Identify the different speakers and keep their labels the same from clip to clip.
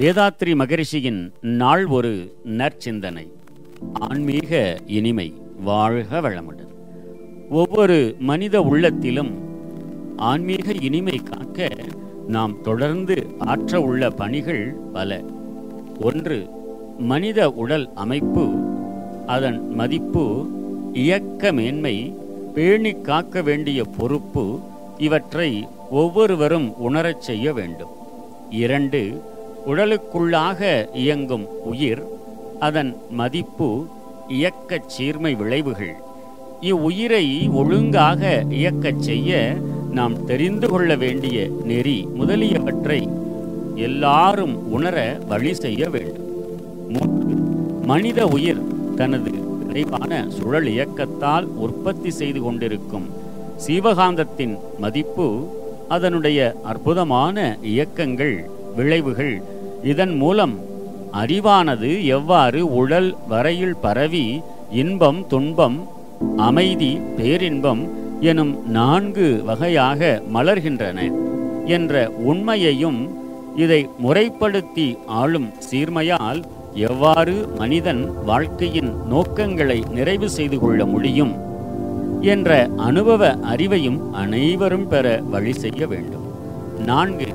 Speaker 1: வேதாத்ரி மகரிஷியின் நாள் ஒரு நற்சிந்தனை. ஆன்மீக இனிமை வாழ்க வளமுடன். ஒவ்வொரு மனித உள்ளத்திலும் ஆன்மீக இனிமை காக்க நாம் தொடர்ந்து ஆற்ற உள்ள பணிகள் பல. ஒன்று மனித உடல் அமைப்பு அதன் மதிப்பு இயக்க மேன்மை பேணி காக்க வேண்டிய பொறுப்பு இவற்றை ஒவ்வொருவரும் உணரச் செய்ய வேண்டும். இரண்டு உடலுக்குள்ளாக இயங்கும் உயிர் அதன் மதிப்பு இயக்கச் சீர்மை விளைவுகள். இவ்வுயிரை ஒழுங்காக இயக்கச் செய்ய நாம் தெரிந்து கொள்ள வேண்டிய நெறி முதலியவற்றை எல்லாரும் உணர வழி செய்ய வேண்டும். மூன்று மனித உயிர் தனது விரைவான சுழல் இயக்கத்தால் உற்பத்தி செய்து கொண்டிருக்கும் சீவகாந்தத்தின் மதிப்பு அதனுடைய அற்புதமான இயக்கங்கள் விளைவுகள். இதன் மூலம் அறிவானது எவ்வாறு உடல் வரையில் பரவி இன்பம் துன்பம் அமைதி பேரின்பம் எனும் நான்கு வகையாக மலர்கின்றன என்ற உண்மையையும் இதை முறைப்படுத்தி ஆளும் சீர்மையால் எவ்வாறு மனிதன் வாழ்க்கையின் நோக்கங்களை நிறைவு செய்து கொள்ள முடியும் என்ற அனுபவ அறிவையும் அனைவரும் பெற வழி செய்ய வேண்டும். நான்கு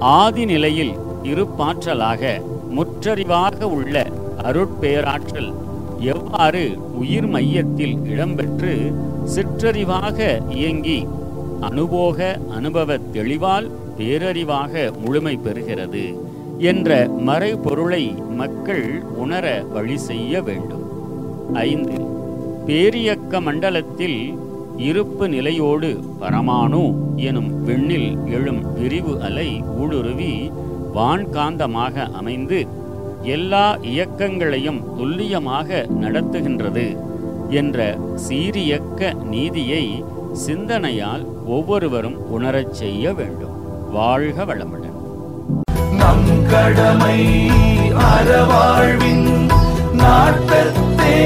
Speaker 1: ஆதி நிலையில் இருப்பாற்றலாக முற்றறிவாக உள்ள அருட்பேராற்றல் எவ்வாறு உயிர் மையத்தில் இடம்பெற்று சிற்றறிவாக இயங்கி அனுபோக அனுபவ தெளிவால் பேரறிவாக முழுமை பெறுகிறது என்ற மறைபொருளை மக்கள் உணர வழி செய்ய வேண்டும். ஐந்து. பேரியக்க மண்டலத்தில் இருப்பு நிலையோடு பரமானு எனும் விண்ணில் எழும் விரிவு அலை ஊடுருவி வான்காந்தமாக அமைந்து எல்லா இயக்கங்களையும் துல்லியமாக நடத்துகின்றது என்ற சீரியக்க நீதியை சிந்தனையால் ஒவ்வொருவரும் உணரச் செய்ய வேண்டும். வாழ்க வளமுடன்.
Speaker 2: நம் கடமை அறவாழ்வின் நாட்டத்தே